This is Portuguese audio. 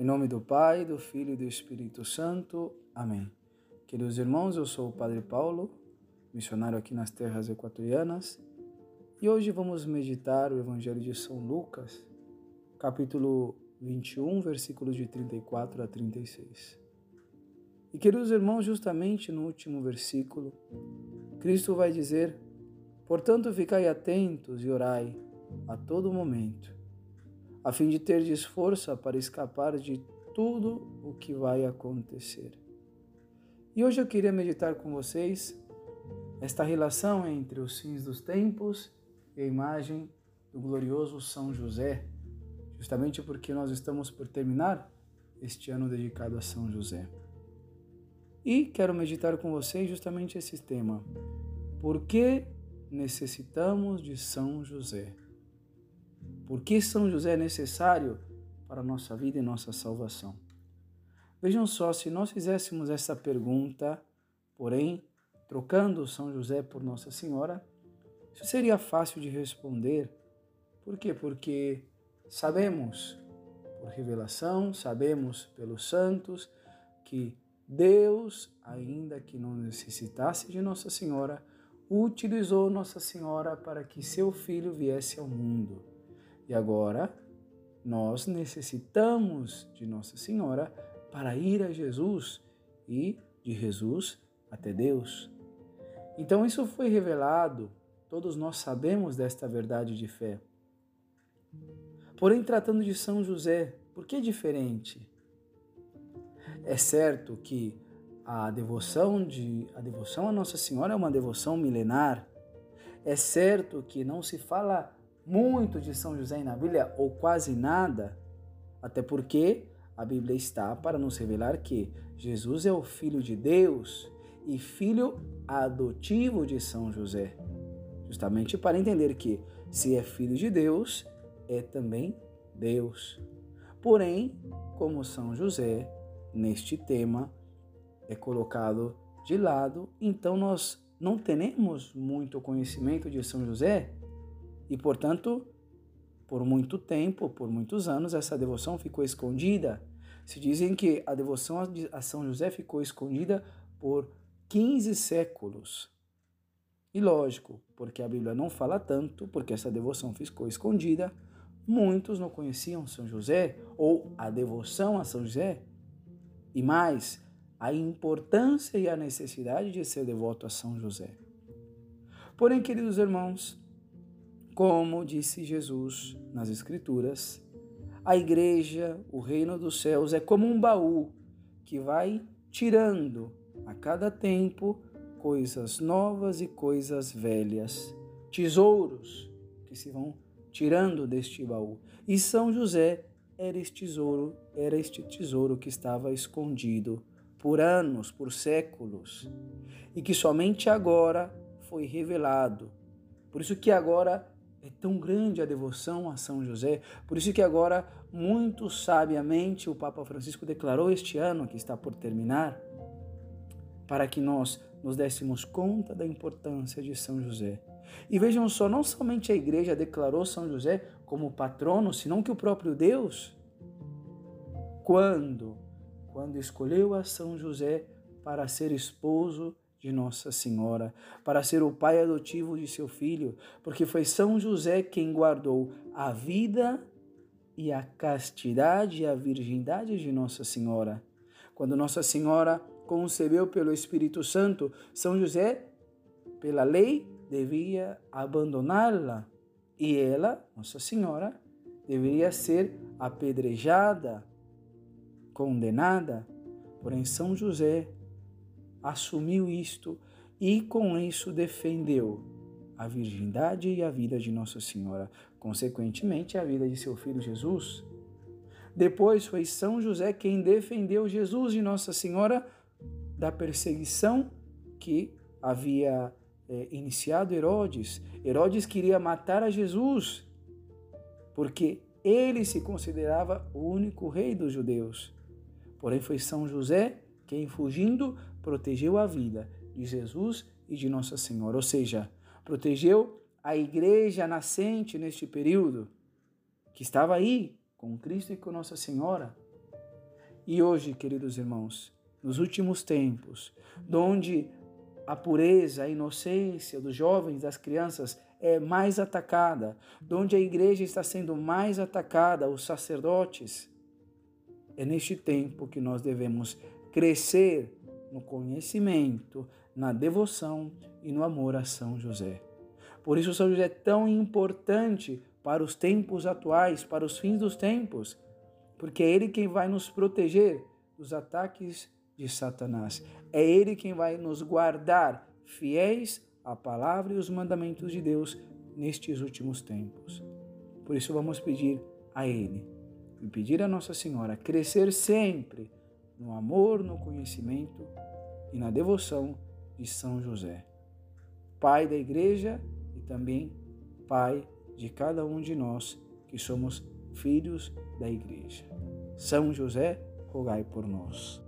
Em nome do Pai, do Filho e do Espírito Santo. Amém. Queridos irmãos, eu sou o Padre Paulo, missionário aqui nas terras equatorianas, e hoje vamos meditar o Evangelho de São Lucas, capítulo 21, versículos de 34 a 36. E queridos irmãos, justamente no último versículo, Cristo vai dizer: Portanto, ficai atentos e orai a todo momento a fim de ter força para escapar de tudo o que vai acontecer. E hoje eu queria meditar com vocês esta relação entre os fins dos tempos e a imagem do glorioso São José, justamente porque nós estamos por terminar este ano dedicado a São José. E quero meditar com vocês justamente esse tema. Por que necessitamos de São José? Por que São José é necessário para a nossa vida e nossa salvação? Vejam só, se nós fizéssemos essa pergunta, porém, trocando São José por Nossa Senhora, isso seria fácil de responder. Por quê? Porque sabemos, por revelação, sabemos pelos santos, que Deus, ainda que não necessitasse de Nossa Senhora, utilizou Nossa Senhora para que seu filho viesse ao mundo. E agora nós necessitamos de Nossa Senhora para ir a Jesus e de Jesus até Deus. Então isso foi revelado, todos nós sabemos desta verdade de fé. Porém, tratando de São José, por que diferente? É certo que a devoção de a devoção a Nossa Senhora é uma devoção milenar. É certo que não se fala muito de São José na Bíblia, ou quase nada, até porque a Bíblia está para nos revelar que Jesus é o Filho de Deus e filho adotivo de São José. Justamente para entender que, se é filho de Deus, é também Deus. Porém, como São José, neste tema, é colocado de lado, então nós não temos muito conhecimento de São José e, portanto, por muito tempo, por muitos anos, essa devoção ficou escondida. Se dizem que a devoção a São José ficou escondida por 15 séculos. E lógico, porque a Bíblia não fala tanto, porque essa devoção ficou escondida, muitos não conheciam São José ou a devoção a São José. E mais, a importância e a necessidade de ser devoto a São José. Porém, queridos irmãos, como disse Jesus nas Escrituras, a igreja, o reino dos céus, é como um baú que vai tirando a cada tempo coisas novas e coisas velhas, tesouros que se vão tirando deste baú. E São José era este tesouro, era este tesouro que estava escondido por anos, por séculos, e que somente agora foi revelado. Por isso que agora é tão grande a devoção a São José, por isso que agora, muito sabiamente, o Papa Francisco declarou este ano, que está por terminar, para que nós nos dessemos conta da importância de São José. E vejam só, não somente a igreja declarou São José como patrono, senão que o próprio Deus, quando, quando escolheu a São José para ser esposo de Nossa Senhora, para ser o pai adotivo de seu filho, porque foi São José quem guardou a vida e a castidade e a virgindade de Nossa Senhora. Quando Nossa Senhora concebeu pelo Espírito Santo, São José, pela lei, devia abandoná-la e ela, Nossa Senhora, deveria ser apedrejada, condenada. Porém, São José assumiu isto e com isso defendeu a virgindade e a vida de Nossa Senhora, consequentemente a vida de seu filho Jesus. Depois foi São José quem defendeu Jesus e Nossa Senhora da perseguição que havia é, iniciado Herodes. Herodes queria matar a Jesus, porque ele se considerava o único rei dos judeus. Porém, foi São José quem, fugindo, protegeu a vida de Jesus e de Nossa Senhora, ou seja, protegeu a igreja nascente neste período, que estava aí com Cristo e com Nossa Senhora. E hoje, queridos irmãos, nos últimos tempos, onde a pureza, a inocência dos jovens, das crianças é mais atacada, onde a igreja está sendo mais atacada, os sacerdotes, é neste tempo que nós devemos crescer no conhecimento, na devoção e no amor a São José. Por isso, São José é tão importante para os tempos atuais, para os fins dos tempos, porque é Ele quem vai nos proteger dos ataques de Satanás. É Ele quem vai nos guardar fiéis à palavra e os mandamentos de Deus nestes últimos tempos. Por isso, vamos pedir a Ele e pedir a Nossa Senhora crescer sempre no amor, no conhecimento e na devoção de São José, Pai da Igreja e também Pai de cada um de nós que somos filhos da Igreja. São José, rogai por nós.